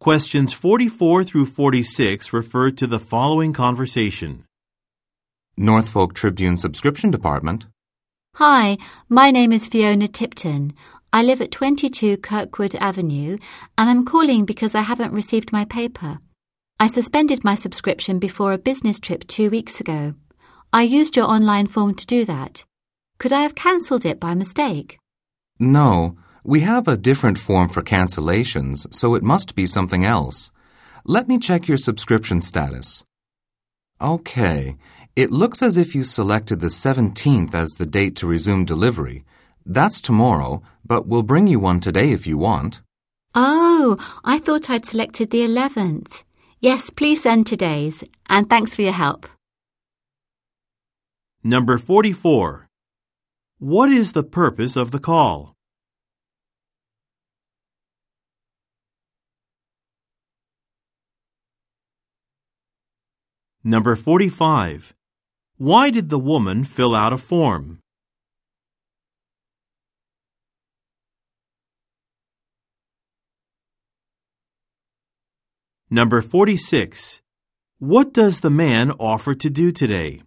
Questions 44 through 46 refer to the following conversation. Northfolk Tribune Subscription Department. Hi, my name is Fiona Tipton. I live at 22 Kirkwood Avenue and I'm calling because I haven't received my paper. I suspended my subscription before a business trip two weeks ago. I used your online form to do that. Could I have cancelled it by mistake? No, we have a different form for cancellations, so it must be something else. Let me check your subscription status. Okay, it looks as if you selected the 17th as the date to resume delivery. That's tomorrow, but we'll bring you one today if you want. Oh, I thought I'd selected the 11th. Yes, please send today's, and thanks for your help. Number 44. What is the purpose of the call? Number 45. Why did the woman fill out a form? Number 46. What does the man offer to do today?